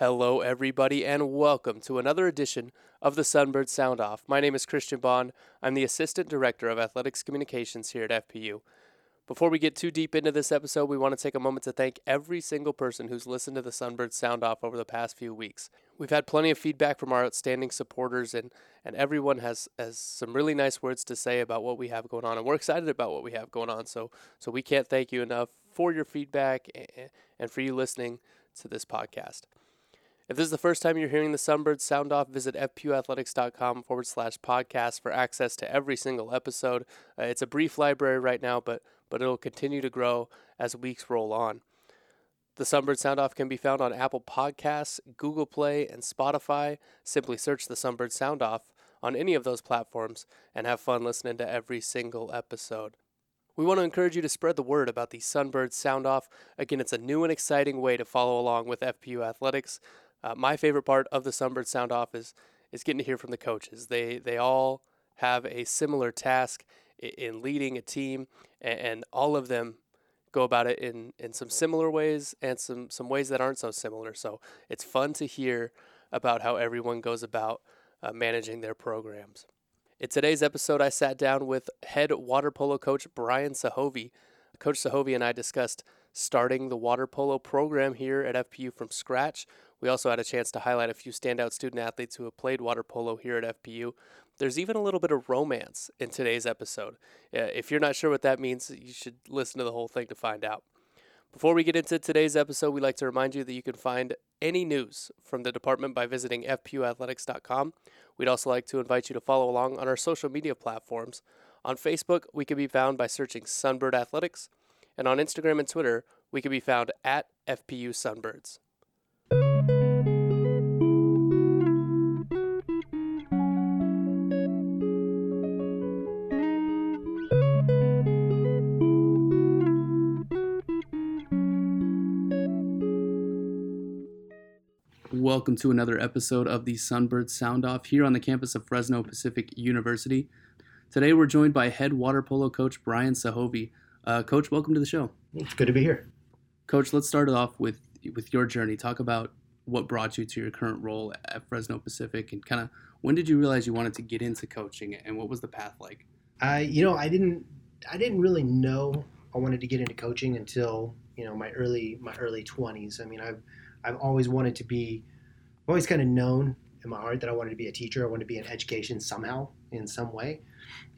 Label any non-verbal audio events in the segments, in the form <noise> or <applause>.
Hello, everybody, and welcome to another edition of the Sunbird Sound Off. My name is Christian Bond. I'm the Assistant Director of Athletics Communications here at FPU. Before we get too deep into this episode, we want to take a moment to thank every single person who's listened to the Sunbird Sound Off over the past few weeks. We've had plenty of feedback from our outstanding supporters, and, and everyone has, has some really nice words to say about what we have going on, and we're excited about what we have going on. So, so we can't thank you enough for your feedback and, and for you listening to this podcast. If this is the first time you're hearing the Sunbirds sound off, visit fpuathletics.com forward slash podcast for access to every single episode. Uh, it's a brief library right now, but but it'll continue to grow as weeks roll on. The Sunbird Sound Off can be found on Apple Podcasts, Google Play, and Spotify. Simply search the Sunbird Sound Off on any of those platforms and have fun listening to every single episode. We want to encourage you to spread the word about the Sunbird Sound Off. Again, it's a new and exciting way to follow along with FPU athletics. Uh, my favorite part of the Sunbird Sound Off is is getting to hear from the coaches. They they all have a similar task in leading a team, and all of them go about it in, in some similar ways and some, some ways that aren't so similar. So it's fun to hear about how everyone goes about uh, managing their programs. In today's episode, I sat down with head water polo coach Brian Sahovey. Coach Sahovey and I discussed starting the water polo program here at FPU from scratch. We also had a chance to highlight a few standout student athletes who have played water polo here at FPU. There's even a little bit of romance in today's episode. Uh, if you're not sure what that means, you should listen to the whole thing to find out. Before we get into today's episode, we'd like to remind you that you can find any news from the department by visiting fpuathletics.com. We'd also like to invite you to follow along on our social media platforms. On Facebook, we can be found by searching Sunbird Athletics, and on Instagram and Twitter, we can be found at FPU Sunbirds. welcome to another episode of the Sunbird Sound Off here on the campus of Fresno Pacific University. Today we're joined by head water polo coach Brian Sahovey. Uh, coach, welcome to the show. It's good to be here. Coach, let's start it off with with your journey. Talk about what brought you to your current role at Fresno Pacific, and kind of when did you realize you wanted to get into coaching, and what was the path like? I, you know, I didn't, I didn't really know I wanted to get into coaching until you know my early my early twenties. I mean, I've I've always wanted to be I've always kind of known in my heart that I wanted to be a teacher. I wanted to be in education somehow, in some way.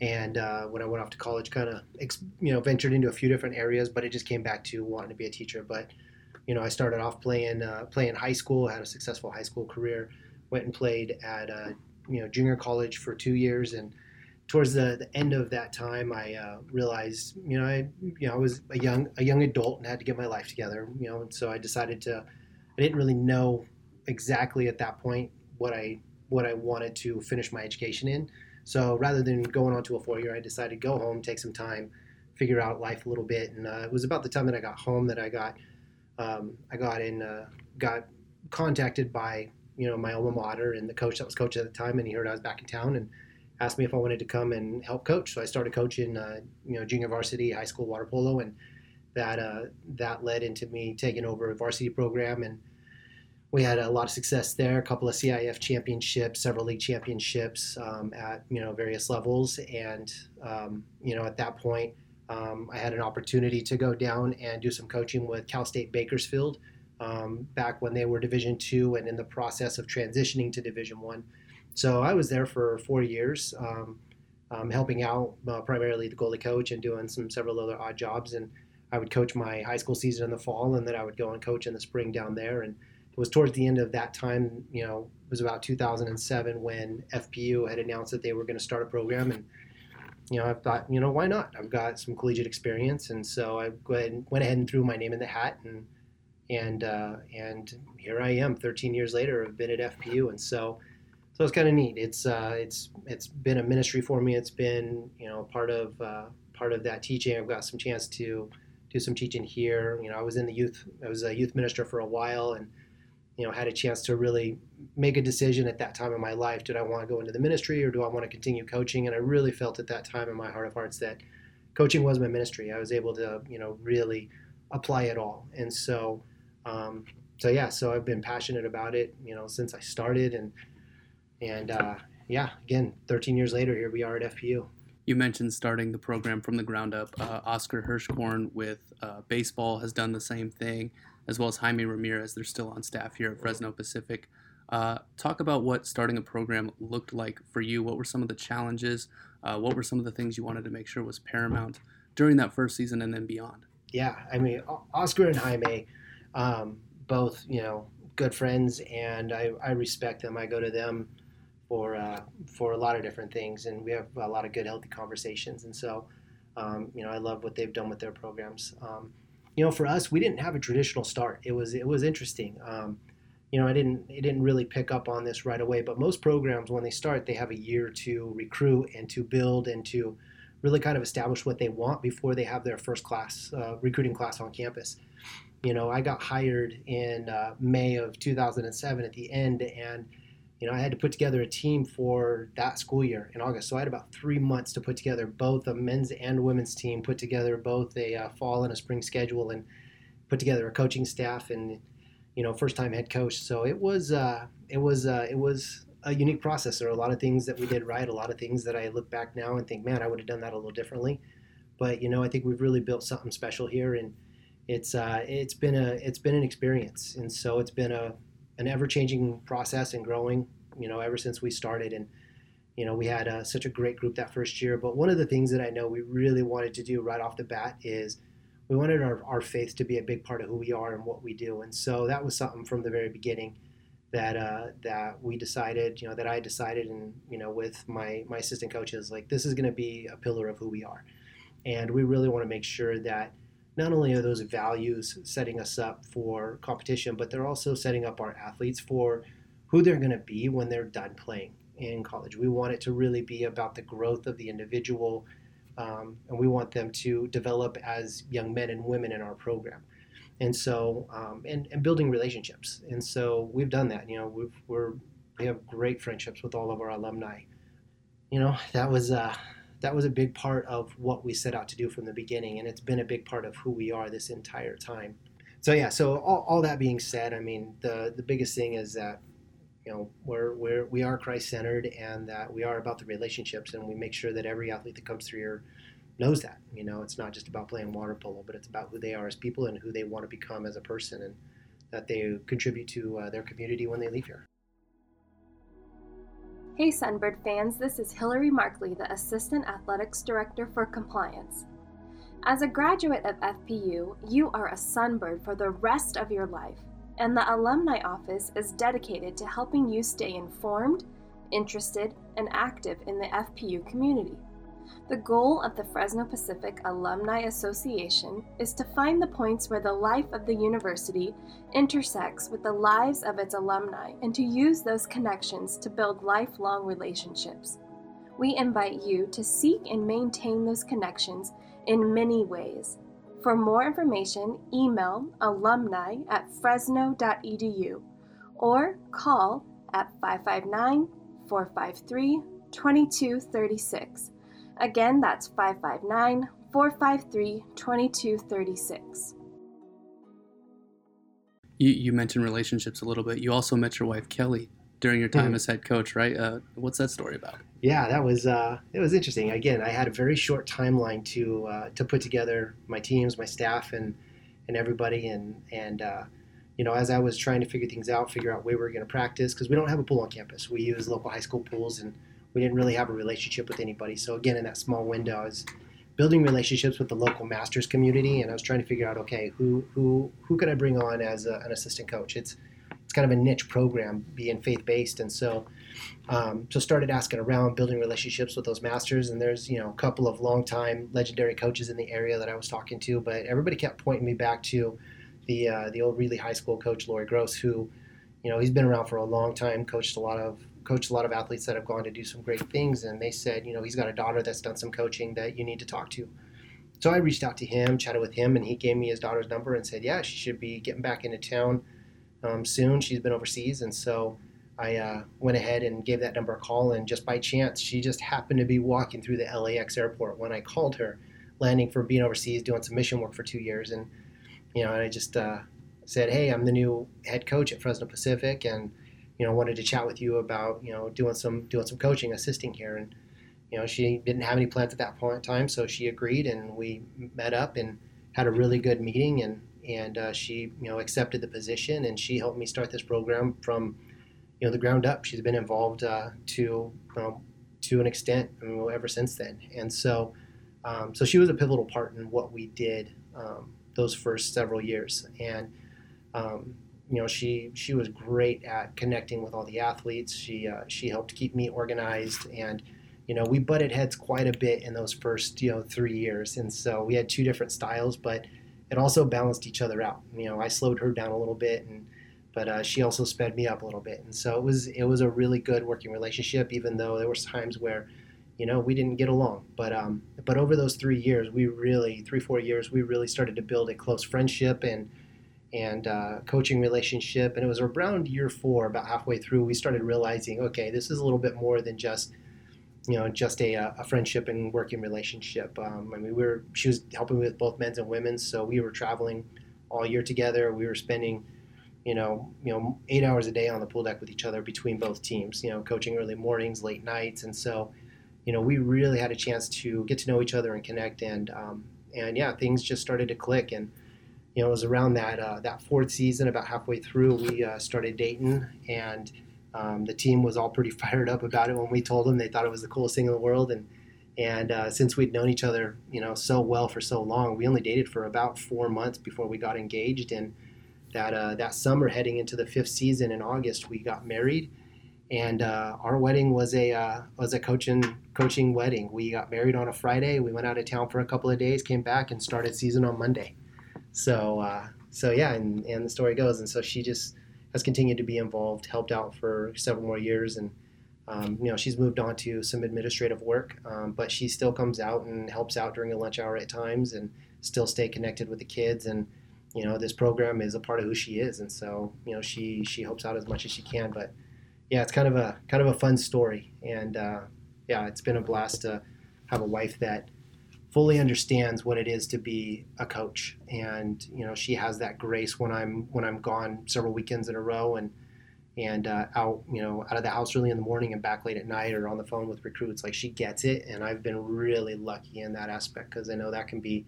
And uh, when I went off to college, kind of you know ventured into a few different areas, but it just came back to wanting to be a teacher. But you know, I started off playing uh, playing high school, had a successful high school career, went and played at uh, you know junior college for two years, and towards the, the end of that time, I uh, realized you know I you know I was a young a young adult and had to get my life together. You know, and so I decided to. I didn't really know exactly at that point what I what I wanted to finish my education in. So rather than going on to a four year, I decided to go home, take some time, figure out life a little bit. And uh, it was about the time that I got home that I got um, I got in uh, got contacted by you know my alma mater and the coach that was coach at the time, and he heard I was back in town and asked me if I wanted to come and help coach. So I started coaching uh, you know junior varsity, high school water polo, and that uh, that led into me taking over a varsity program and we had a lot of success there. A couple of CIF championships, several league championships um, at you know various levels, and um, you know at that point, um, I had an opportunity to go down and do some coaching with Cal State Bakersfield um, back when they were Division two and in the process of transitioning to Division one. So I was there for four years, um, um, helping out uh, primarily the goalie coach and doing some several other odd jobs. And I would coach my high school season in the fall, and then I would go and coach in the spring down there and it was towards the end of that time, you know, it was about 2007 when FPU had announced that they were going to start a program. And, you know, I thought, you know, why not? I've got some collegiate experience. And so I went ahead and threw my name in the hat. And, and, uh, and here I am 13 years later, I've been at FPU. And so, so it's kind of neat. It's, uh, it's, it's been a ministry for me. It's been, you know, part of, uh, part of that teaching. I've got some chance to do some teaching here. You know, I was in the youth, I was a youth minister for a while and, you know, had a chance to really make a decision at that time in my life. Did I want to go into the ministry or do I want to continue coaching? And I really felt at that time in my heart of hearts that coaching was my ministry. I was able to, you know, really apply it all. And so, um, so yeah, so I've been passionate about it, you know, since I started, and and uh, yeah, again, 13 years later, here we are at FPU. You mentioned starting the program from the ground up. Uh, Oscar Hirschkorn with uh, baseball has done the same thing, as well as Jaime Ramirez. They're still on staff here at Fresno Pacific. Uh, talk about what starting a program looked like for you. What were some of the challenges? Uh, what were some of the things you wanted to make sure was paramount during that first season and then beyond? Yeah, I mean, Oscar and Jaime, um, both you know good friends, and I, I respect them. I go to them for uh, for a lot of different things, and we have a lot of good, healthy conversations. And so, um, you know, I love what they've done with their programs. Um, you know, for us, we didn't have a traditional start. It was it was interesting. Um, you know, I didn't it didn't really pick up on this right away, but most programs when they start, they have a year to recruit and to build and to really kind of establish what they want before they have their first class uh, recruiting class on campus. You know, I got hired in uh, May of 2007 at the end, and you know, I had to put together a team for that school year in August. So I had about three months to put together both a men's and women's team, put together both a uh, fall and a spring schedule, and put together a coaching staff and you know, first time head coach. So it was uh, it was uh, it was a unique process. There are a lot of things that we did right, a lot of things that I look back now and think, man, I would have done that a little differently. But you know, I think we've really built something special here, and it's uh, it's been a it's been an experience, and so it's been a an ever changing process and growing. You know, ever since we started, and you know, we had uh, such a great group that first year. But one of the things that I know we really wanted to do right off the bat is we wanted our, our faith to be a big part of who we are and what we do. And so that was something from the very beginning that uh, that we decided, you know, that I decided, and you know, with my my assistant coaches, like this is going to be a pillar of who we are, and we really want to make sure that not only are those values setting us up for competition, but they're also setting up our athletes for who they're going to be when they're done playing in college. We want it to really be about the growth of the individual, um, and we want them to develop as young men and women in our program. And so um, and, and building relationships. And so we've done that you know we've, we're we have great friendships with all of our alumni. You know that was uh, that was a big part of what we set out to do from the beginning and it's been a big part of who we are this entire time so yeah so all, all that being said i mean the the biggest thing is that you know we're, we're we are christ centered and that we are about the relationships and we make sure that every athlete that comes through here knows that. You know, it's not just about playing water polo, but it's about who they are as people and who they want to become as a person, and that they contribute to uh, their community when they leave here. Hey Sunbird fans, this is Hillary Markley, the Assistant Athletics Director for Compliance. As a graduate of FPU, you are a Sunbird for the rest of your life, and the Alumni Office is dedicated to helping you stay informed, interested, and active in the FPU community. The goal of the Fresno Pacific Alumni Association is to find the points where the life of the university intersects with the lives of its alumni and to use those connections to build lifelong relationships. We invite you to seek and maintain those connections in many ways. For more information, email alumni at fresno.edu or call at 559 453 2236 Again, that's 559 453 2236. You, you mentioned relationships a little bit. You also met your wife, Kelly, during your time mm-hmm. as head coach, right? Uh, what's that story about? Yeah, that was uh, it was interesting. Again, I had a very short timeline to uh, to put together my teams, my staff, and and everybody, and and uh, you know, as I was trying to figure things out, figure out where we were going to practice, because we don't have a pool on campus. We use local high school pools, and we didn't really have a relationship with anybody. So again, in that small window, I was building relationships with the local masters community, and I was trying to figure out, okay, who who who could I bring on as a, an assistant coach? It's it's kind of a niche program, being faith based, and so um, so started asking around, building relationships with those masters. And there's you know a couple of longtime legendary coaches in the area that I was talking to, but everybody kept pointing me back to the uh, the old Reilly High School coach, Lori Gross, who you know he's been around for a long time, coached a lot of coached a lot of athletes that have gone to do some great things, and they said, you know, he's got a daughter that's done some coaching that you need to talk to. So I reached out to him, chatted with him, and he gave me his daughter's number and said, yeah, she should be getting back into town um, soon. She's been overseas, and so I uh, went ahead and gave that number a call. And just by chance, she just happened to be walking through the LAX airport when I called her, landing from being overseas, doing some mission work for two years, and you know, and I just uh, said, "Hey, I'm the new head coach at Fresno Pacific, and you know, wanted to chat with you about you know doing some doing some coaching, assisting here." And you know, she didn't have any plans at that point in time, so she agreed, and we met up and had a really good meeting, and and uh, she you know accepted the position, and she helped me start this program from you know the ground up. She's been involved uh, to to an extent I mean, ever since then, and so um, so she was a pivotal part in what we did um, those first several years, and um, you know she she was great at connecting with all the athletes. She uh, she helped keep me organized, and you know we butted heads quite a bit in those first you know three years, and so we had two different styles, but it also balanced each other out. You know I slowed her down a little bit, and but uh, she also sped me up a little bit, and so it was it was a really good working relationship, even though there were times where you know, we didn't get along. But um, but over those three years, we really three four years, we really started to build a close friendship and and uh, coaching relationship. And it was around year four, about halfway through, we started realizing, okay, this is a little bit more than just you know just a, a friendship and working relationship. Um, I mean, we were she was helping with both men's and women's, so we were traveling all year together. We were spending you know, you know, eight hours a day on the pool deck with each other between both teams. You know, coaching early mornings, late nights, and so you know, we really had a chance to get to know each other and connect. And um, and yeah, things just started to click. And you know, it was around that uh, that fourth season, about halfway through, we uh, started dating, and um, the team was all pretty <laughs> fired up about it when we told them. They thought it was the coolest thing in the world. And and uh, since we'd known each other, you know, so well for so long, we only dated for about four months before we got engaged. And that uh, that summer, heading into the fifth season in August, we got married and uh, our wedding was a uh, was a coaching coaching wedding. We got married on a Friday. We went out of town for a couple of days, came back, and started season on Monday. So uh, so yeah, and, and the story goes. And so she just has continued to be involved, helped out for several more years, and um, you know she's moved on to some administrative work, um, but she still comes out and helps out during the lunch hour at times, and still stay connected with the kids and. You know, this program is a part of who she is, and so you know she she helps out as much as she can. But yeah, it's kind of a kind of a fun story, and uh, yeah, it's been a blast to have a wife that fully understands what it is to be a coach, and you know she has that grace when I'm when I'm gone several weekends in a row and and uh, out you know out of the house early in the morning and back late at night or on the phone with recruits. Like she gets it, and I've been really lucky in that aspect because I know that can be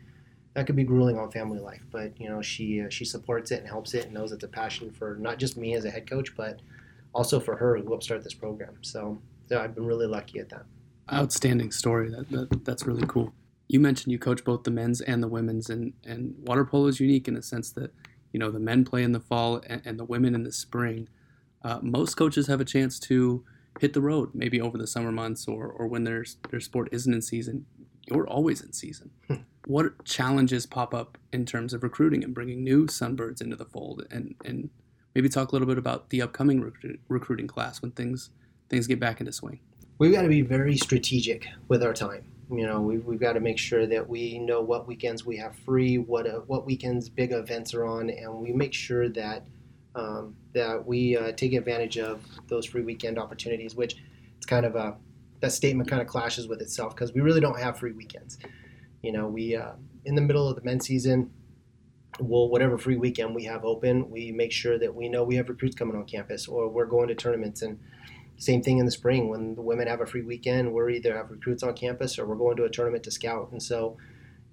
that could be grueling on family life, but you know she uh, she supports it and helps it and knows it's a passion for not just me as a head coach, but also for her who helped start this program. So, so I've been really lucky at that. Outstanding story. That, that that's really cool. You mentioned you coach both the men's and the women's, and and water polo is unique in the sense that you know the men play in the fall and, and the women in the spring. Uh, most coaches have a chance to hit the road, maybe over the summer months or, or when their their sport isn't in season. You're always in season. Hmm. what challenges pop up in terms of recruiting and bringing new Sunbirds into the fold and and maybe talk a little bit about the upcoming recru- recruiting class when things things get back into swing. We've got to be very strategic with our time. You know, we've, we've got to make sure that we know what weekends we have free, what uh, what weekends big events are on, and we make sure that um, that we uh, take advantage of those free weekend opportunities. Which it's kind of a that statement kind of clashes with itself because we really don't have free weekends. You know, we uh, in the middle of the men's season, well, whatever free weekend we have open, we make sure that we know we have recruits coming on campus or we're going to tournaments. And same thing in the spring when the women have a free weekend, we're either have recruits on campus or we're going to a tournament to scout. And so,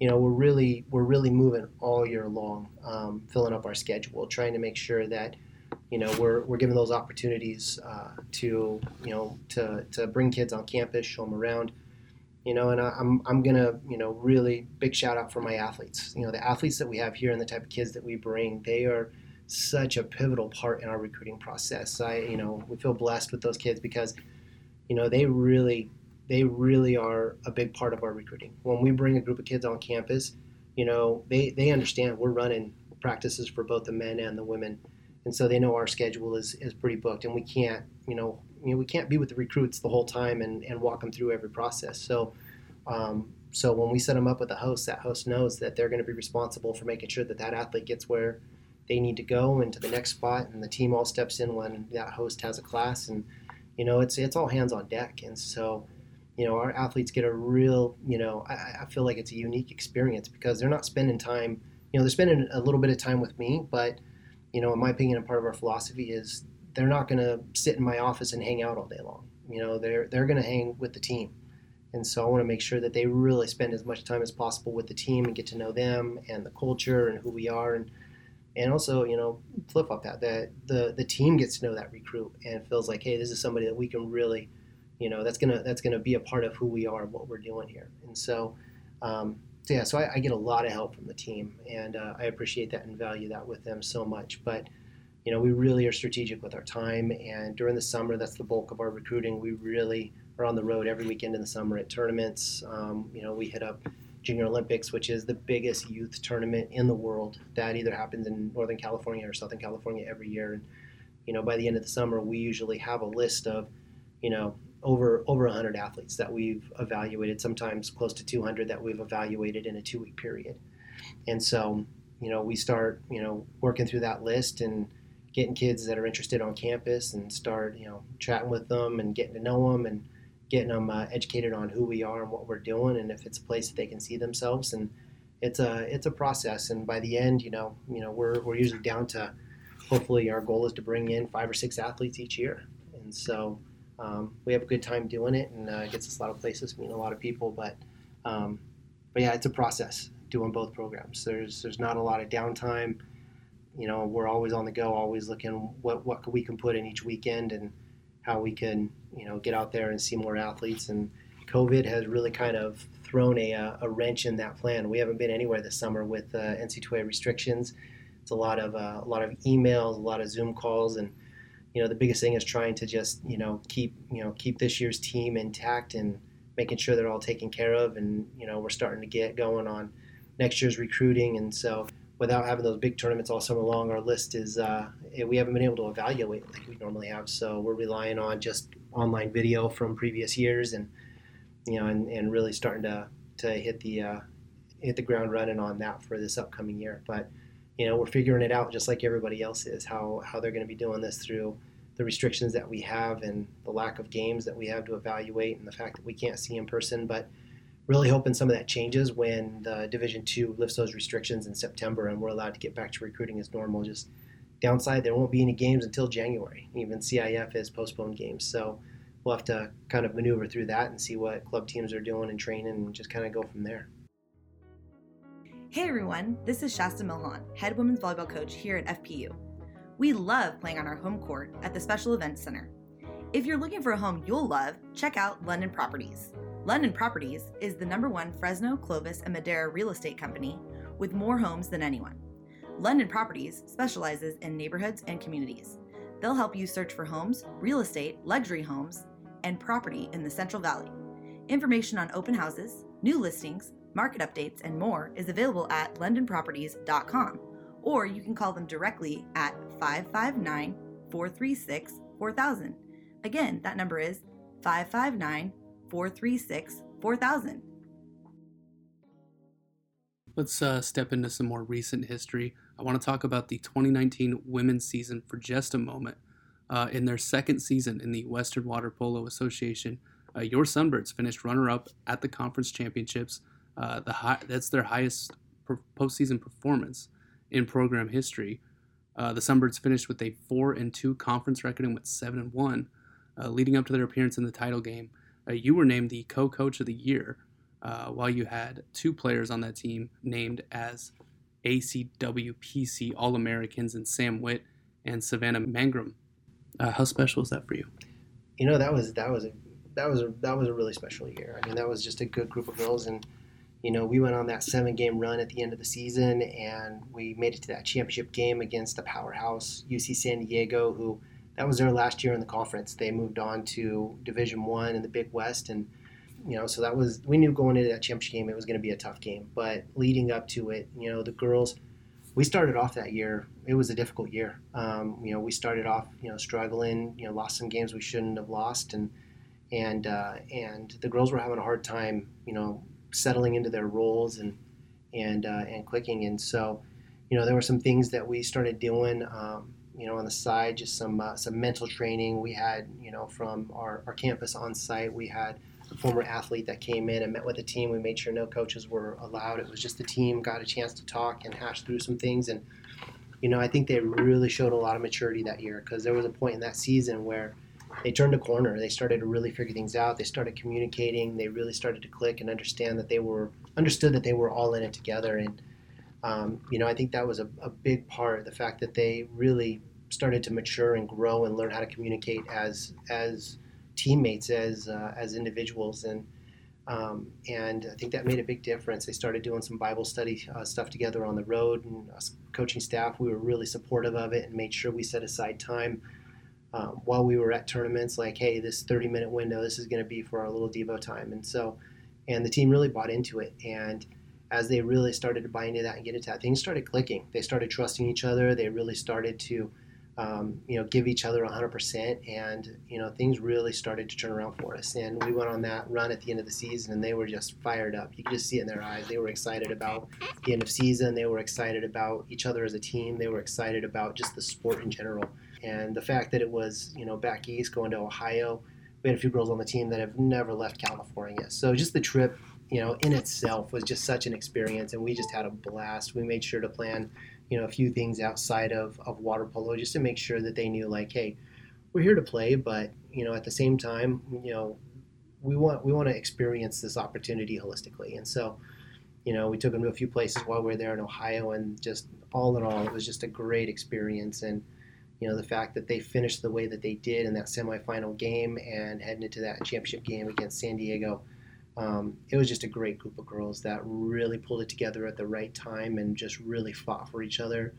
you know, we're really we're really moving all year long, um, filling up our schedule, trying to make sure that you know we're, we're given those opportunities uh, to you know to, to bring kids on campus, show them around you know, and I, am I'm gonna, you know, really big shout out for my athletes. You know, the athletes that we have here and the type of kids that we bring, they are such a pivotal part in our recruiting process. I, you know, we feel blessed with those kids because, you know, they really, they really are a big part of our recruiting. When we bring a group of kids on campus, you know, they they understand we're running practices for both the men and the women, and so they know our schedule is is pretty booked, and we can't, you know, you know, we can't be with the recruits the whole time and, and walk them through every process. So, um, so when we set them up with a host, that host knows that they're going to be responsible for making sure that that athlete gets where they need to go into the next spot, and the team all steps in when that host has a class, and you know, it's it's all hands on deck, and so. You know, our athletes get a real, you know, I, I feel like it's a unique experience because they're not spending time, you know, they're spending a little bit of time with me, but you know, in my opinion, and part of our philosophy is they're not going to sit in my office and hang out all day long. You know, they're they're going to hang with the team, and so I want to make sure that they really spend as much time as possible with the team and get to know them and the culture and who we are and and also you know flip up that that the the team gets to know that recruit and feels like hey this is somebody that we can really you know that's gonna that's gonna be a part of who we are and what we're doing here. And so um, so yeah so I, I, get a lot of help from the team and uh, I appreciate that and value that with them so much. But you know we really are strategic with our time and during the summer that's the bulk of our recruiting. We really are on the road every weekend in the summer at tournaments. Um, you know we hit up Junior Olympics, which is the biggest youth tournament in the world. That either happens in Northern California or Southern California every year. And you know, by the end of the summer, we usually have a list of, you know, over over 100 athletes that we've evaluated. Sometimes close to 200 that we've evaluated in a two-week period. And so, you know, we start, you know, working through that list and getting kids that are interested on campus and start, you know, chatting with them and getting to know them and getting them uh, educated on who we are and what we're doing, and if it's a place that they can see themselves. And it's a it's a process. And by the end, you know, you know, we're we're usually down to hopefully our goal is to bring in five or six athletes each year. And so um, we have a good time doing it, and uh, gets us a lot of places, meeting a lot of people. But um, but yeah, it's a process doing both programs. There's there's not a lot of downtime. You know, we're always on the go, always looking what what we can put in each weekend and how we can you know get out there and see more athletes. And COVID has really kind of thrown a, uh, a wrench in that plan. We haven't been anywhere this summer with uh, NC2A restrictions. It's a lot of uh, a lot of emails, a lot of Zoom calls, and you know the biggest thing is trying to just you know keep you know keep this year's team intact and making sure they're all taken care of. And you know we're starting to get going on next year's recruiting, and so without having those big tournaments all summer long, our list is uh, we haven't been able to evaluate like we normally have. So we're relying on just online video from previous years, and you know, and, and really starting to to hit the uh, hit the ground running on that for this upcoming year. But you know, we're figuring it out just like everybody else is how how they're going to be doing this through the restrictions that we have and the lack of games that we have to evaluate and the fact that we can't see in person, but really hoping some of that changes when the Division Two lifts those restrictions in September and we're allowed to get back to recruiting as normal. Just downside, there won't be any games until January. Even CIF has postponed games, so we'll have to kind of maneuver through that and see what club teams are doing and training, and just kind of go from there. Hey everyone, this is Shasta Milhan, head women's volleyball coach here at FPU. We love playing on our home court at the Special Events Center. If you're looking for a home you'll love, check out London Properties. London Properties is the number one Fresno, Clovis, and Madera real estate company with more homes than anyone. London Properties specializes in neighborhoods and communities. They'll help you search for homes, real estate, luxury homes, and property in the Central Valley. Information on open houses, new listings, market updates, and more is available at londonproperties.com, or you can call them directly at 559 436 4000. Again, that number is 559 436 4000. Let's uh, step into some more recent history. I want to talk about the 2019 women's season for just a moment. Uh, in their second season in the Western Water Polo Association, uh, your Sunbirds finished runner-up at the conference championships. Uh, the high, that's their highest per- postseason performance in program history. Uh, the Sunbirds finished with a four and two conference record and went seven and one, uh, leading up to their appearance in the title game. Uh, you were named the co-coach of the year, while you had two players on that team named as ACWPC All-Americans and Sam Witt and Savannah Mangrum. Uh, how special is that for you? You know that was that was a that was a that was a really special year. I mean that was just a good group of girls and you know, we went on that seven game run at the end of the season and we made it to that championship game against the powerhouse UC San Diego, who that was their last year in the conference. They moved on to Division One in the Big West, and you know, so that was we knew going into that championship game it was going to be a tough game. But leading up to it, you know, the girls, we started off that year. It was a difficult year. Um, you know, we started off, you know, struggling. You know, lost some games we shouldn't have lost, and and uh, and the girls were having a hard time, you know, settling into their roles and and uh, and clicking. And so, you know, there were some things that we started doing. Um, you know, on the side, just some uh, some mental training. We had, you know, from our, our campus on site, we had former athlete that came in and met with the team. We made sure no coaches were allowed. It was just the team got a chance to talk and hash through some things. And you know, I think they really showed a lot of maturity that year because there was a point in that season where they turned a corner. They started to really figure things out. They started communicating. They really started to click and understand that they were understood that they were all in it together. And um, you know, I think that was a, a big part. The fact that they really started to mature and grow and learn how to communicate as as teammates, as uh, as individuals, and um, and I think that made a big difference. They started doing some Bible study uh, stuff together on the road, and us coaching staff, we were really supportive of it and made sure we set aside time um, while we were at tournaments. Like, hey, this 30 minute window, this is going to be for our little Devo time, and so, and the team really bought into it. And as they really started to buy into that and get into that, things started clicking. They started trusting each other. They really started to um, you know, give each other 100%, and you know, things really started to turn around for us. And we went on that run at the end of the season, and they were just fired up. You could just see it in their eyes. They were excited about the end of season. They were excited about each other as a team. They were excited about just the sport in general, and the fact that it was, you know, back east going to Ohio. We had a few girls on the team that have never left California. So just the trip, you know, in itself was just such an experience, and we just had a blast. We made sure to plan you know a few things outside of, of water polo just to make sure that they knew like hey we're here to play but you know at the same time you know we want we want to experience this opportunity holistically. And so you know we took them to a few places while we were there in ohio and just all in all it was just a great experience. And you know the fact that they finished the way that they did in that semifinal game and heading into that championship game against san diego um, it was just a great group of girls that really pulled it together at the right time and just really fought for each other.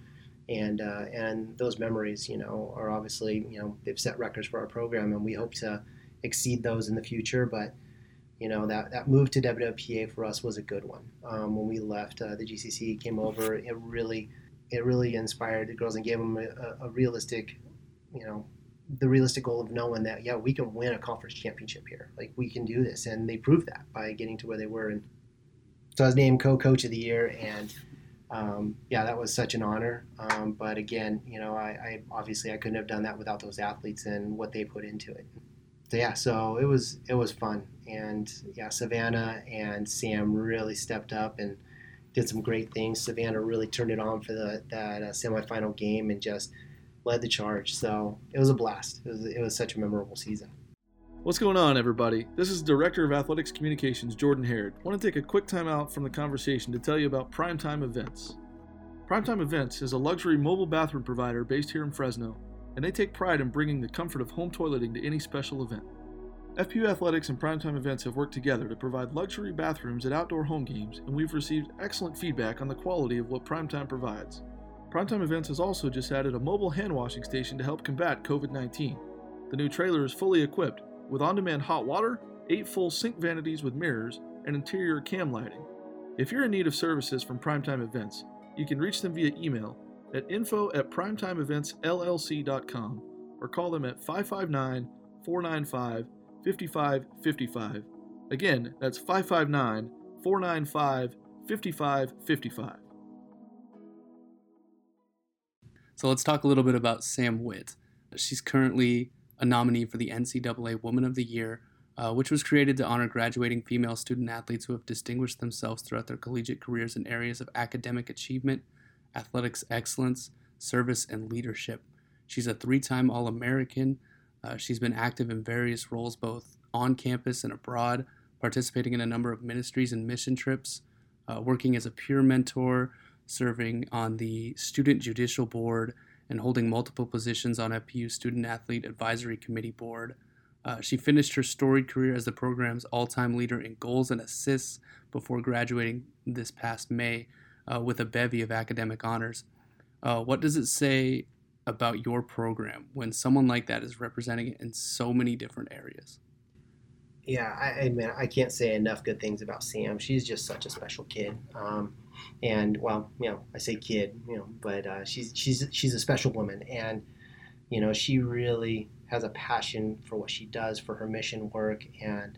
And uh, and those memories, you know, are obviously you know they've set records for our program, and we hope to exceed those in the future. But you know that that move to WWPA for us was a good one. Um, when we left, uh, the GCC came over. It really it really inspired the girls and gave them a, a realistic, you know, the realistic goal of knowing that yeah we can win a conference championship here. Like we can do this. And they proved that by getting to where they were. And so i was named co-coach of the year. And um, yeah that was such an honor. Um, but again you know I, I, obviously i couldn't have done that without those athletes and what they put into it. So yeah so it was it was fun. And yeah savannah and sam really stepped up and did some great things. Savannah really turned it on for the that uh, semifinal game and just led the charge. So it was a blast. It was, it was such a memorable season. What's going on, everybody? This is Director of Athletics Communications, Jordan Harrod. I want to take a quick time out from the conversation to tell you about Primetime Events. Primetime Events is a luxury mobile bathroom provider based here in Fresno, and they take pride in bringing the comfort of home toileting to any special event. FPU Athletics and Primetime Events have worked together to provide luxury bathrooms at outdoor home games, and we've received excellent feedback on the quality of what Primetime provides. Primetime Events has also just added a mobile hand washing station to help combat COVID 19. The new trailer is fully equipped with on demand hot water, eight full sink vanities with mirrors, and interior can lighting. If you're in need of services from Primetime Events, you can reach them via email at info at primetimeeventsllc.com or call them at 559 495 5555. Again, that's 559 495 5555. So let's talk a little bit about Sam Witt. She's currently a nominee for the NCAA Woman of the Year, uh, which was created to honor graduating female student athletes who have distinguished themselves throughout their collegiate careers in areas of academic achievement, athletics excellence, service, and leadership. She's a three time All American. Uh, she's been active in various roles both on campus and abroad, participating in a number of ministries and mission trips, uh, working as a peer mentor, serving on the Student Judicial Board, and holding multiple positions on FPU Student Athlete Advisory Committee Board. Uh, she finished her storied career as the program's all time leader in goals and assists before graduating this past May uh, with a bevy of academic honors. Uh, what does it say about your program when someone like that is representing it in so many different areas? Yeah, I, I mean, I can't say enough good things about Sam. She's just such a special kid. Um, and well, you know, I say kid, you know, but uh, she's she's she's a special woman, and you know, she really has a passion for what she does for her mission work, and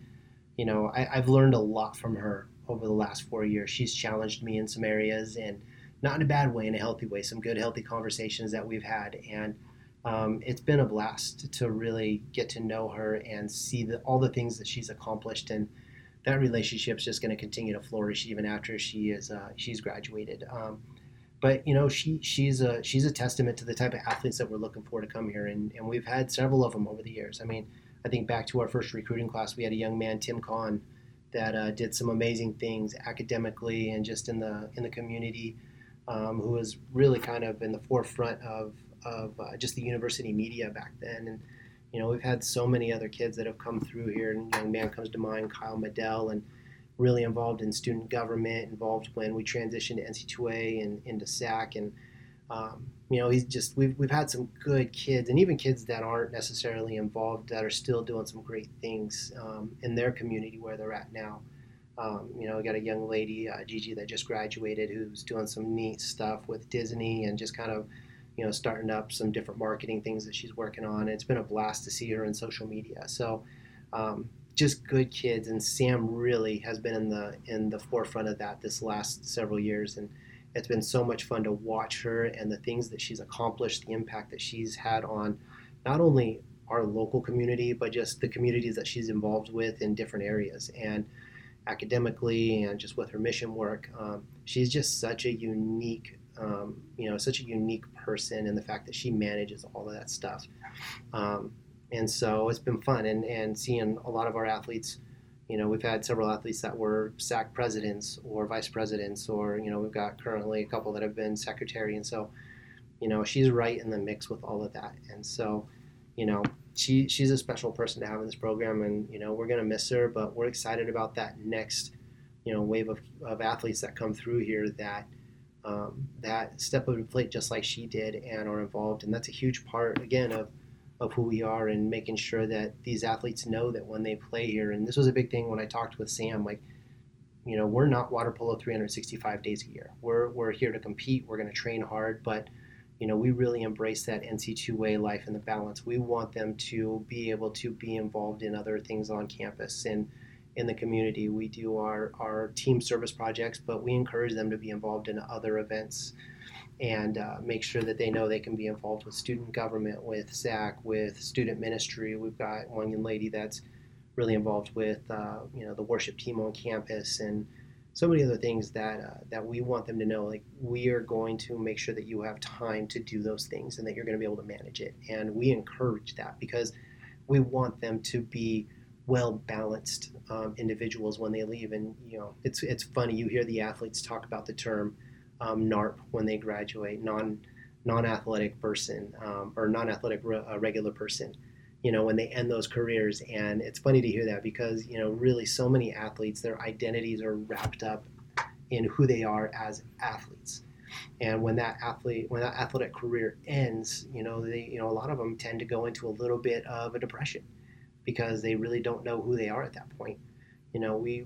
you know, I, I've learned a lot from her over the last four years. She's challenged me in some areas, and not in a bad way, in a healthy way. Some good, healthy conversations that we've had, and um, it's been a blast to really get to know her and see the, all the things that she's accomplished and that relationship's just going to continue to flourish even after she is uh, she's graduated. Um, but you know, she she's a she's a testament to the type of athletes that we're looking for to come here, and, and we've had several of them over the years. I mean, I think back to our first recruiting class, we had a young man, Tim Kahn, that uh, did some amazing things academically and just in the in the community, um, who was really kind of in the forefront of of uh, just the university media back then. And you know, we've had so many other kids that have come through here, and young man comes to mind, Kyle Medell, and really involved in student government, involved when we transitioned to NC2A and into SAC, and um, you know, he's just we've we've had some good kids, and even kids that aren't necessarily involved that are still doing some great things um, in their community where they're at now. Um, you know, we got a young lady, uh, Gigi, that just graduated, who's doing some neat stuff with Disney and just kind of, you know, starting up some different marketing things that she's working on. It's been a blast to see her in social media. So, um, just good kids, and Sam really has been in the in the forefront of that this last several years, and it's been so much fun to watch her and the things that she's accomplished, the impact that she's had on not only our local community, but just the communities that she's involved with in different areas and academically and just with her mission work. Um, she's just such a unique, um, you know, such a unique person and the fact that she manages all of that stuff. Um, and so it's been fun and, and seeing a lot of our athletes you know we've had several athletes that were SAAC presidents or vice presidents or you know we've got currently a couple that have been secretary and so you know she's right in the mix with all of that and so you know she she's a special person to have in this program and you know we're to miss her but we're excited about that next you know wave of, of athletes that come through here that um, that step up the plate just like she did and are involved. And that's a huge part again of of who we are and making sure that these athletes know that when they play here. And this was a big thing when I talked with Sam like you know we're not water polo 365 days a year. We're, we're here to compete. We're going to train hard. But you know we really embrace that NC2A life and the balance. We want them to be able to be involved in other things on campus. And in the community we do our, our team service projects but we encourage them to be involved in other events and uh, make sure that they know they can be involved with student government, with SAAC, with student ministry. We've got one young lady that's really involved with uh, you know the worship team on campus and so many other things that uh, that we want them to know. Like we are going to make sure that you have time to do those things and that you're going to be able to manage it. And we encourage that because we want them to be well balanced um, individuals when they leave. And you know, it's it's funny you hear the athletes talk about the term um, NARP when they graduate, non non-athletic person um, or non-athletic re- uh, regular person you know when they end those careers. And it's funny to hear that because you know really so many athletes their identities are wrapped up in who they are as athletes. And when that athlete when that athletic career ends you know they you know a lot of them tend to go into a little bit of a depression because they really don't know who they are at that point you know we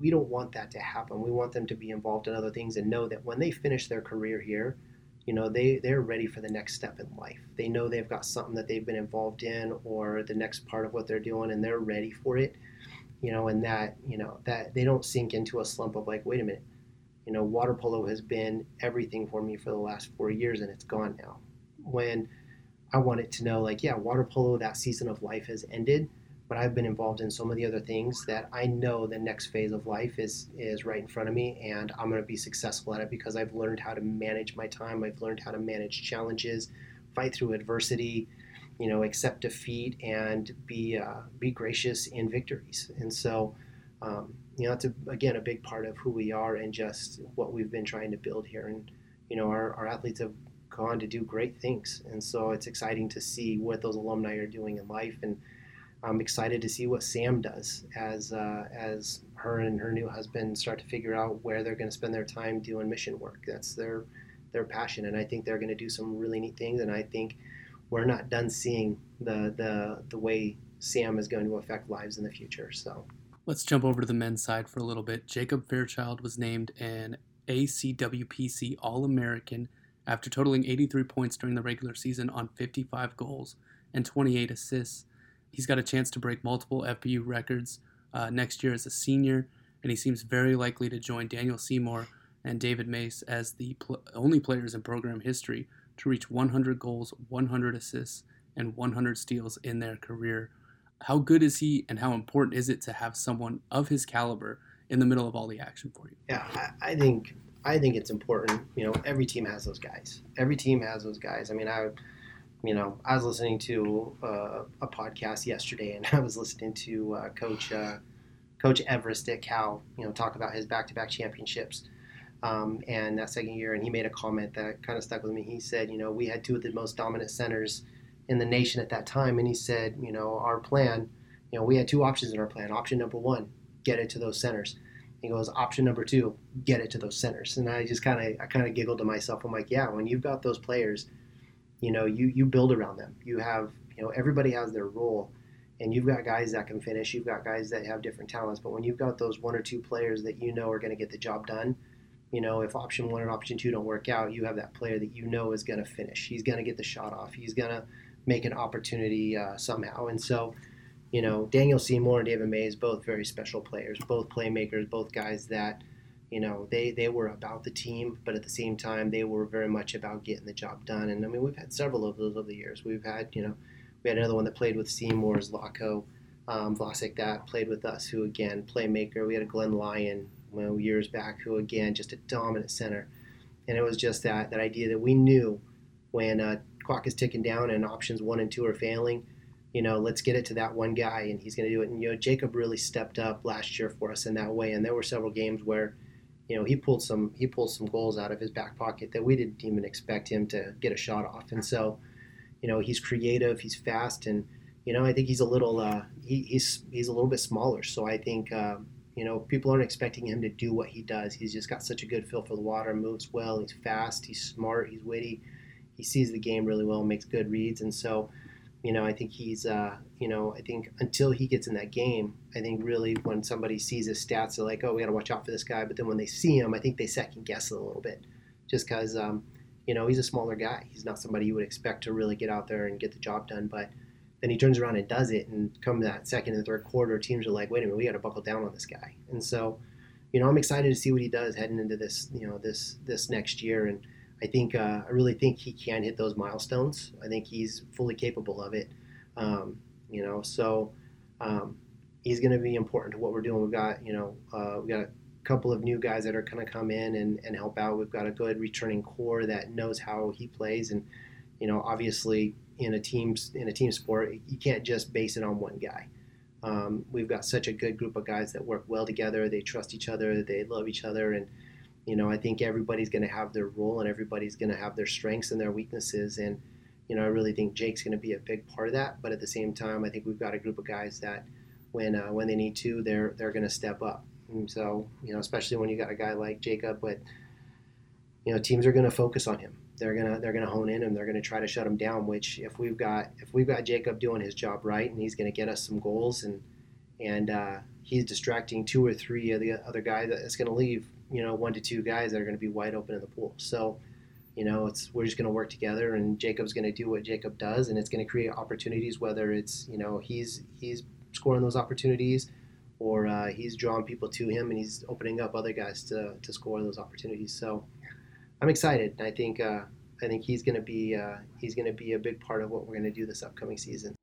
we don't want that to happen. We want them to be involved in other things and know that when they finish their career here, you know, they, they're ready for the next step in life. They know they've got something that they've been involved in or the next part of what they're doing and they're ready for it. You know, and that, you know, that they don't sink into a slump of like, wait a minute, you know, water polo has been everything for me for the last four years and it's gone now. When I wanted to know, like, yeah, water polo, that season of life has ended but I've been involved in so many other things that I know the next phase of life is is right in front of me, and I'm going to be successful at it because I've learned how to manage my time. I've learned how to manage challenges, fight through adversity, you know, accept defeat, and be uh, be gracious in victories. And so, um, you know, that's a, again a big part of who we are and just what we've been trying to build here. And you know, our, our athletes have gone to do great things, and so it's exciting to see what those alumni are doing in life and I'm excited to see what Sam does as uh, as her and her new husband start to figure out where they're going to spend their time doing mission work. That's their their passion, and I think they're going to do some really neat things. And I think we're not done seeing the the the way Sam is going to affect lives in the future. So let's jump over to the men's side for a little bit. Jacob Fairchild was named an ACWPC All American after totaling 83 points during the regular season on 55 goals and 28 assists he's got a chance to break multiple FPU records uh, next year as a senior, and he seems very likely to join Daniel Seymour and David Mace as the pl- only players in program history to reach 100 goals, 100 assists, and 100 steals in their career. How good is he, and how important is it to have someone of his caliber in the middle of all the action for you? Yeah, I think I think it's important. You know, every team has those guys. Every team has those guys. I mean, I, you know, I was listening to uh, a podcast yesterday, and <laughs> I was listening to uh, Coach uh, Coach Everist at Cal, you know, talk about his back-to-back championships. Um, and that second year, and he made a comment that kind of stuck with me. He said, you know, we had two of the most dominant centers in the nation at that time, and he said, you know, our plan, you know, we had two options in our plan. Option number one, get it to those centers. He goes, option number two, get it to those centers. And I just kind of, I kind of giggled to myself. I'm like, yeah, when you've got those players, you know, you you build around them. You have, you know, everybody has their role, and you've got guys that can finish. You've got guys that have different talents. But when you've got those one or two players that you know are going to get the job done, you know, if option one and option two don't work out, you have that player that you know is going to finish. He's going to get the shot off. He's going to make an opportunity uh, somehow. And so, you know, Daniel Seymour and David Mays, both very special players, both playmakers, both guys that, you know, they, they were about the team, but at the same time, they were very much about getting the job done. And I mean, we've had several of those over the years. We've had, you know, we had another one that played with Seymour's Lacko, um, Vlasic that played with us, who again, playmaker. We had a Glenn Lyon years back, who again, just a dominant center. And it was just that, that idea that we knew when uh, clock is ticking down and options one and two are failing, you know, let's get it to that one guy and he's going to do it. And, you know, Jacob really stepped up last year for us in that way. And there were several games where, you know, he pulled some he pulled some goals out of his back pocket that we didn't even expect him to get a shot off. And so, you know, he's creative, he's fast, and you know, I think he's a little uh, he, he's he's a little bit smaller. So I think um, you know people aren't expecting him to do what he does. He's just got such a good feel for the water, moves well, he's fast, he's smart, he's witty, he sees the game really well, makes good reads, and so you know, I think he's, uh, you know, I think until he gets in that game, I think really when somebody sees his stats, they're like, oh, we got to watch out for this guy. But then when they see him, I think they second guess a little bit, just because, um, you know, he's a smaller guy. He's not somebody you would expect to really get out there and get the job done. But then he turns around and does it, and come that second and third quarter, teams are like, wait a minute, we got to buckle down on this guy. And so, you know, I'm excited to see what he does heading into this, you know, this this next year and I think uh, I really think he can hit those milestones. I think he's fully capable of it. Um, you know, so um, he's going to be important to what we're doing. We've got you know uh, we got a couple of new guys that are going to come in and, and help out. We've got a good returning core that knows how he plays, and you know, obviously in a team in a team sport, you can't just base it on one guy. Um, we've got such a good group of guys that work well together. They trust each other. They love each other, and you know, I think everybody's going to have their role and everybody's going to have their strengths and their weaknesses. And, you know, I really think Jake's going to be a big part of that. But at the same time, I think we've got a group of guys that when, uh, when they need to, they're, they're going to step up. And so, you know, especially when you got a guy like Jacob, but, you know, teams are going to focus on him. They're gonna they're gonna hone in and they're gonna try to shut him down. Which if we've got if we've got Jacob doing his job right and he's gonna get us some goals and and uh, he's distracting two or three of the other guys that's gonna leave you know one to two guys that are going to be wide open in the pool. So, you know, it's we're just going to work together, and Jacob's going to do what Jacob does, and it's going to create opportunities. Whether it's you know he's he's scoring those opportunities, or uh, he's drawing people to him, and he's opening up other guys to, to score those opportunities. So, I'm excited. I think uh, I think he's going to be uh, he's going to be a big part of what we're going to do this upcoming season.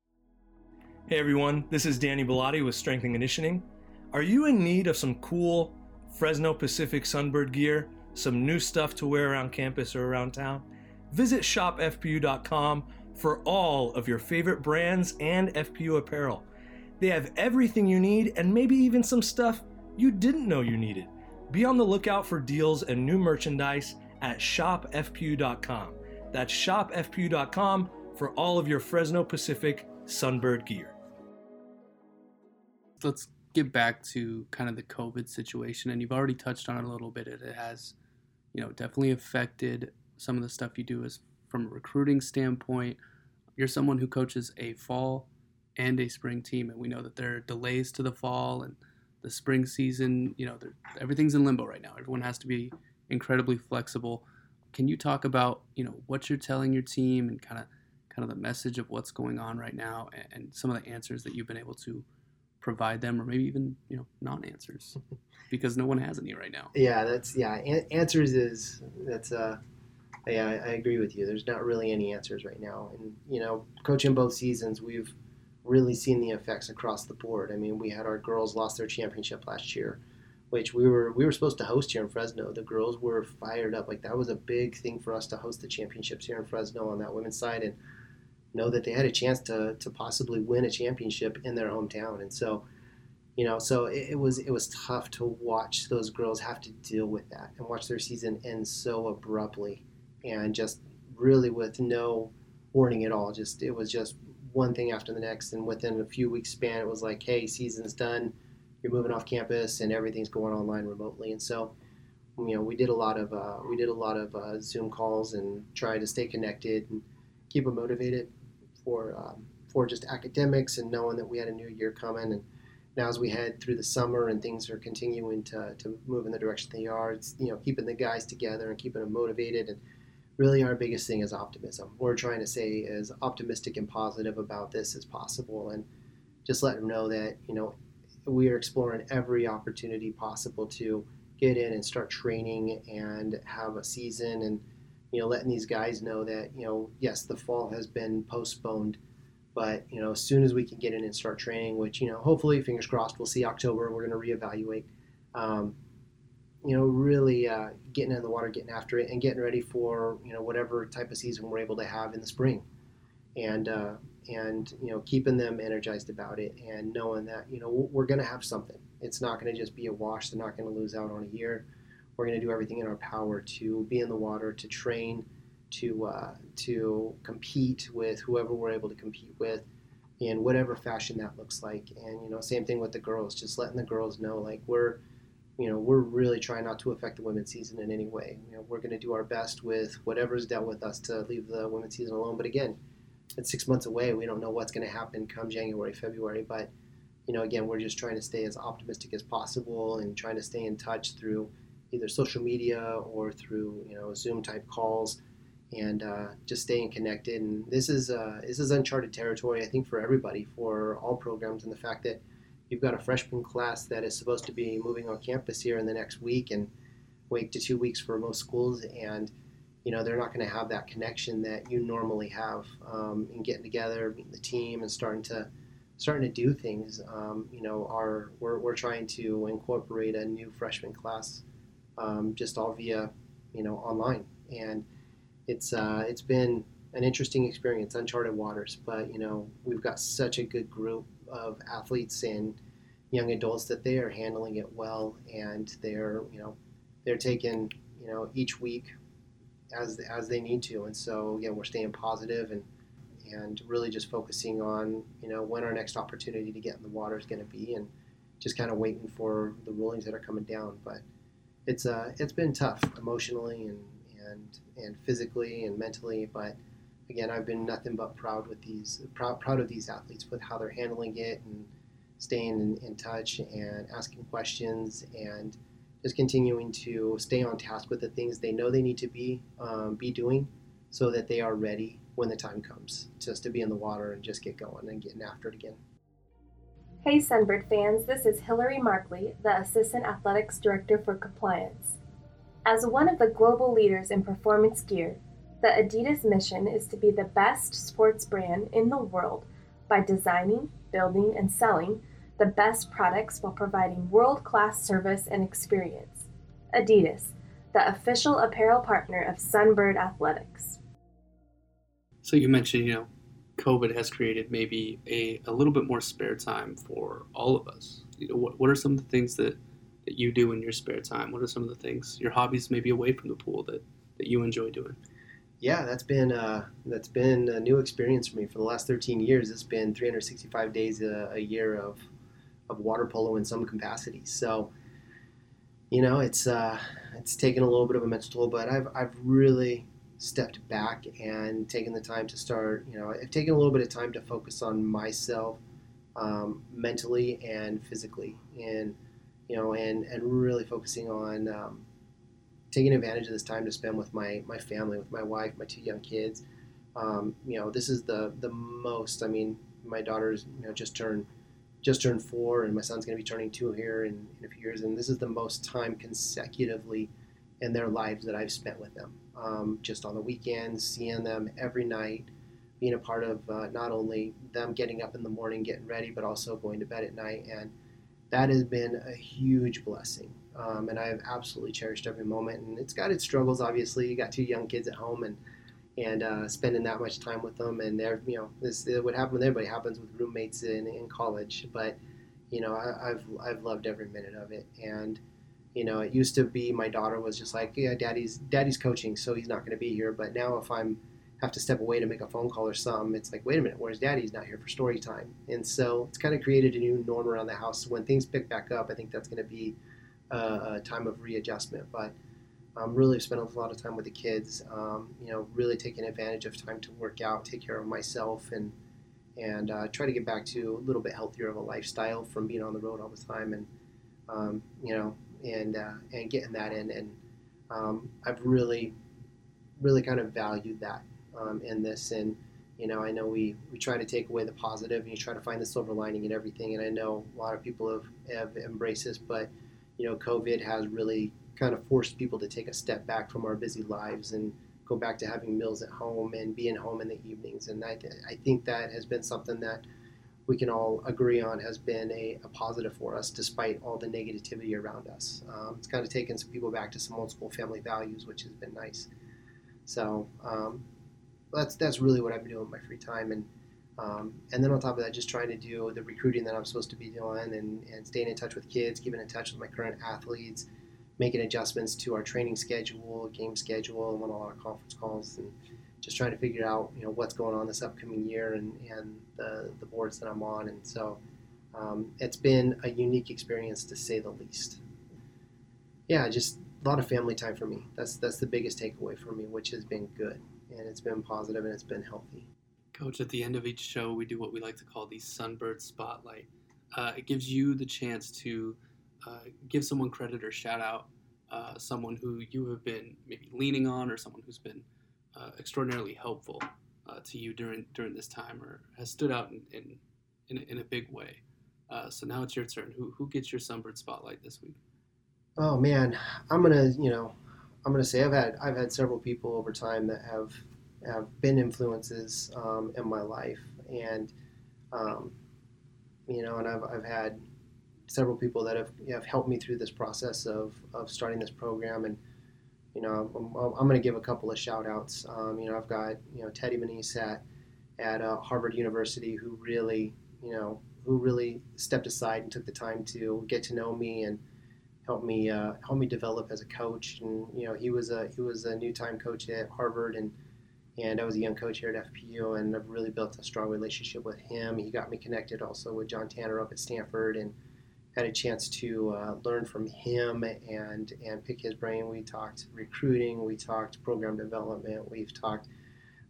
Hey everyone, this is Danny Bellotti with Strength and Conditioning. Are you in need of some cool Fresno Pacific Sunbird gear, some new stuff to wear around campus or around town, visit shopfpu.com for all of your favorite brands and FPU apparel. They have everything you need and maybe even some stuff you didn't know you needed. Be on the lookout for deals and new merchandise at shopfpu.com. That's shopfpu.com for all of your Fresno Pacific Sunbird gear. Let's get back to kind of the COVID situation, and you've already touched on it a little bit. It has, you know, definitely affected some of the stuff you do as from a recruiting standpoint. You're someone who coaches a fall and a spring team, and we know that there are delays to the fall and the spring season. You know, everything's in limbo right now. Everyone has to be incredibly flexible. Can you talk about you know what you're telling your team and kind of kind of the message of what's going on right now and, and some of the answers that you've been able to provide them or maybe even you know non-answers <laughs> because no one has any right now. Yeah that's yeah An- answers is that's uh yeah I, I agree with you. There's not really any answers right now. And you know coaching both seasons we've really seen the effects across the board. I mean we had our girls lost their championship last year which we were we were supposed to host here in Fresno. The girls were fired up. Like that was a big thing for us to host the championships here in Fresno on that women's side. And know that they had a chance to to possibly win a championship in their hometown. And so, you know, so it, it was it was tough to watch those girls have to deal with that and watch their season end so abruptly and just really with no warning at all. Just it was just one thing after the next, and within a few weeks span, it was like, hey, season's done. You're moving off campus, and everything's going online remotely. And so, you know, we did a lot of uh, we did a lot of uh, Zoom calls and try to stay connected and keep them motivated for um, for just academics and knowing that we had a new year coming. And now as we head through the summer and things are continuing to, to move in the direction they are, it's you know keeping the guys together and keeping them motivated and really our biggest thing is optimism. We're trying to say as optimistic and positive about this as possible, and just let them know that you know we are exploring every opportunity possible to get in and start training and have a season, and you know letting these guys know that you know yes the fall has been postponed. But you know, as soon as we can get in and start training, which you know, hopefully, fingers crossed, we'll see October. We're going to reevaluate. Um, you know, really uh, getting in the water, getting after it, and getting ready for you know whatever type of season we're able to have in the spring, and uh, and you know keeping them energized about it, and knowing that you know we're going to have something. It's not going to just be a wash. They're not going to lose out on a year. We're going to do everything in our power to be in the water, to train, to uh, to compete with whoever we're able to compete with, in whatever fashion that looks like. And you know, same thing with the girls. Just letting the girls know like we're you know, we're really trying not to affect the women's season in any way. You know, we're going to do our best with whatever's dealt with us to leave the women's season alone. But again, it's six months away. We don't know what's going to happen come January, February. But you know, again, we're just trying to stay as optimistic as possible and trying to stay in touch through either social media or through you know Zoom type calls, and uh, just staying connected. And this is uh, this is uncharted territory, I think, for everybody, for all programs, and the fact that you've got a freshman class that is supposed to be moving on campus here in the next week and week to two weeks for most schools and you know they're not going to have that connection that you normally have um, in getting together meeting the team and starting to starting to do things um, you know our we're, we're trying to incorporate a new freshman class um, just all via you know online. And it's uh, it's been an interesting experience uncharted waters. But you know we've got such a good group of athletes and young adults that they are handling it well. And they're you know they're taking you know each week as as they need to. And so again we're staying positive and and really just focusing on you know when our next opportunity to get in the water is going to be and just kind of waiting for the rulings that are coming down. But it's uh it's been tough emotionally and and and physically and mentally but again, I've been nothing but proud with these proud, proud of these athletes with how they're handling it and staying in, in touch and asking questions and just continuing to stay on task with the things they know they need to be um, be doing so that they are ready when the time comes just to be in the water and just get going and getting after it again. Hey Sunbird fans, this is Hillary Markley, the Assistant Athletics Director for Compliance. As one of the global leaders in performance gear, the Adidas mission is to be the best sports brand in the world by designing, building, and selling the best products while providing world class service and experience. Adidas, the official apparel partner of Sunbird Athletics. So you mentioned, you know, COVID has created maybe a, a little bit more spare time for all of us. You know, what, what are some of the things that, that you do in your spare time? What are some of the things, your hobbies maybe away from the pool that, that you enjoy doing? yeah, that's been uh, that's been a new experience for me for the last 13 years. It's been 365 days a, a year of of water polo in some capacity. So, you know, it's uh, it's taken a little bit of a mental toll, but I've I've really stepped back and taken the time to start. You know, I've taken a little bit of time to focus on myself um, mentally and physically, and you know, and and really focusing on um, taking advantage of this time to spend with my my family, with my wife, my two young kids. Um, you know, this is the the most. I mean, my daughter's you know just turned just turned four, and my son's going to be turning two here in, in, a few years. And this is the most time consecutively in their lives that I've spent with them. Um, just on the weekends, seeing them every night, being a part of uh, not only them getting up in the morning, getting ready, but also going to bed at night. And that has been a huge blessing um, and I have absolutely cherished every moment. And it's got its struggles, obviously. You got two young kids at home, and and uh, spending that much time with them, and they're you know this what happened with everybody happens with roommates in, in college, but you know I, I've I've loved every minute of it, and you know it used to be my daughter was just like yeah daddy's daddy's coaching so he's not going to be here, but now if I'm have to step away to make a phone call or something, it's like, wait a minute, where's daddy? He's not here for story time. And so it's kind of created a new norm around the house. When things pick back up, I think that's going to be a, a time of readjustment. But um, really spent a lot of time with the kids, um, you know, really taking advantage of time to work out, take care of myself, and and uh, try to get back to a little bit healthier of a lifestyle from being on the road all the time, and um, you know, and uh, and getting that in. And um, I've really, really kind of valued that um, in this. And you know, I know we we try to take away the positive, and you try to find the silver lining in everything. And I know a lot of people have have embraced this, but you know, COVID has really kind of forced people to take a step back from our busy lives and go back to having meals at home and being home in the evenings. And I, I think that has been something that we can all agree on has been a, a positive for us despite all the negativity around us. Um, it's kind of taken some people back to some old school family values, which has been nice. So um, that's that's really what I've been doing in my free time, and um, and then on top of that, just trying to do the recruiting that I'm supposed to be doing, and, and staying in touch with kids, keeping in touch with my current athletes, making adjustments to our training schedule, game schedule, and on a lot of conference calls, and just trying to figure out you know what's going on this upcoming year and and the the boards that I'm on, and so um, it's been a unique experience to say the least. Yeah, just a lot of family time for me. That's that's the biggest takeaway for me, which has been good and it's been positive and it's been healthy. Coach, at the end of each show, we do what we like to call the Sunbird Spotlight. Uh, it gives you the chance to uh, give someone credit or shout out uh, someone who you have been maybe leaning on or someone who's been uh, extraordinarily helpful uh, to you during during this time or has stood out in in, in, a, in a big way. Uh, so now it's your turn. Who who gets your Sunbird Spotlight this week? Oh man, I'm gonna you know I'm to say I've had I've had several people over time that have have been influences um, in my life, and um, you know, and I've I've had several people that have have helped me through this process of of starting this program, and you know, I'm, I'm going to give a couple of shout outs. Um, you know, I've got you know Teddy Minnis at at uh, Harvard University who really you know who really stepped aside and took the time to get to know me and help me uh, helped me develop as a coach. And you know, he was a he was a new time coach at Harvard, and and I was a young coach here at FPU, and I've really built a strong relationship with him. He got me connected also with John Tanner up at Stanford, and had a chance to uh, learn from him and and pick his brain. We talked recruiting, we talked program development, we've talked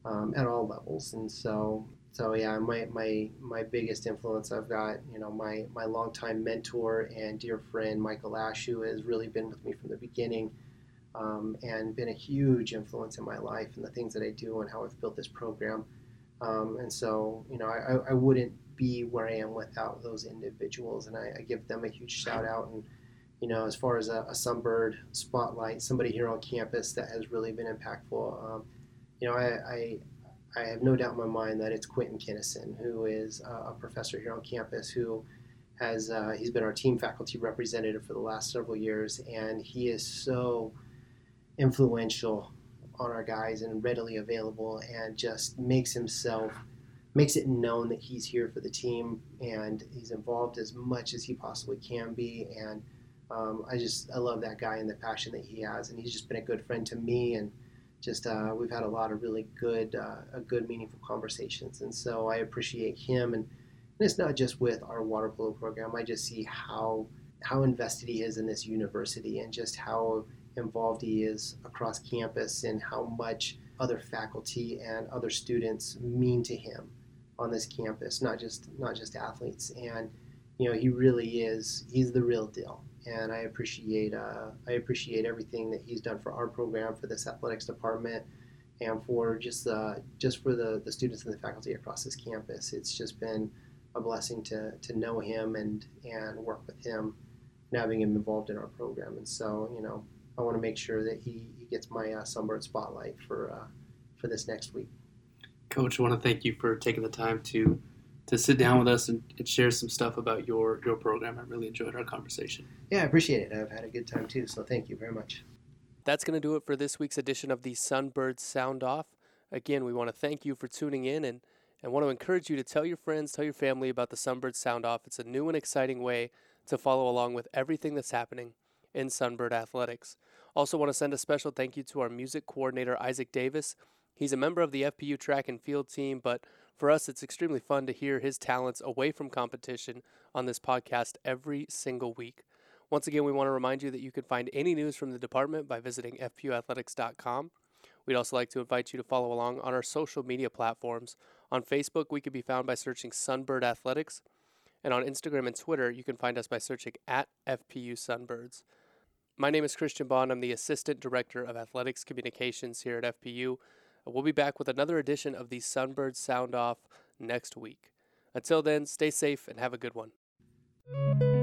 um, at all levels, and so so yeah, my, my my biggest influence I've got, you know, my my longtime mentor and dear friend Michael Ash, who has really been with me from the beginning, um, and been a huge influence in my life and the things that I do and how I've built this program. Um, and so, you know, I, I wouldn't be where I am without those individuals, and I, I give them a huge shout out. And you know, as far as a, a Sunbird spotlight, somebody here on campus that has really been impactful. Um, you know, I, I I have no doubt in my mind that it's Quentin Kinnison, who is a professor here on campus who has uh, he's been our team faculty representative for the last several years, and he is so influential on our guys and readily available, and just makes himself makes it known that he's here for the team and he's involved as much as he possibly can be and um, I just I love that guy and the passion that he has and he's just been a good friend to me and just uh, we've had a lot of really good, uh, good, meaningful conversations, and so I appreciate him. And, and, it's not just with our water polo program. I just see how how invested he is in this university, and just how involved he is across campus, and how much other faculty and other students mean to him on this campus. Not just not just athletes, and you know he really is. He's the real deal and I appreciate uh, I appreciate everything that he's done for our program, for this athletics department, and for just uh, just for the, the students and the faculty across this campus. It's just been a blessing to, to know him and and work with him, and having him involved in our program. And so you know I want to make sure that he, he gets my uh, Sunbird spotlight for uh, for this next week. Coach, I want to thank you for taking the time to to sit down with us and, and share some stuff about your your program. I really enjoyed our conversation. Yeah, I appreciate it. I've had a good time too. So thank you very much. That's going to do it for this week's edition of the Sunbird Sound Off. Again, we want to thank you for tuning in and, and want to encourage you to tell your friends, tell your family about the Sunbird Sound Off. It's a new and exciting way to follow along with everything that's happening in Sunbird Athletics. Also, want to send a special thank you to our music coordinator, Isaac Davis. He's a member of the FPU track and field team, but for us, it's extremely fun to hear his talents away from competition on this podcast every single week. Once again, we want to remind you that you can find any news from the department by visiting fpuathletics.com. We'd also like to invite you to follow along on our social media platforms. On Facebook, we can be found by searching Sunbird Athletics. And on Instagram and Twitter, you can find us by searching at FPU Sunbirds. My name is Christian Bond. I'm the Assistant Director of Athletics Communications here at FPU. We'll be back with another edition of the Sunbird Sound Off next week. Until then, stay safe and have a good one.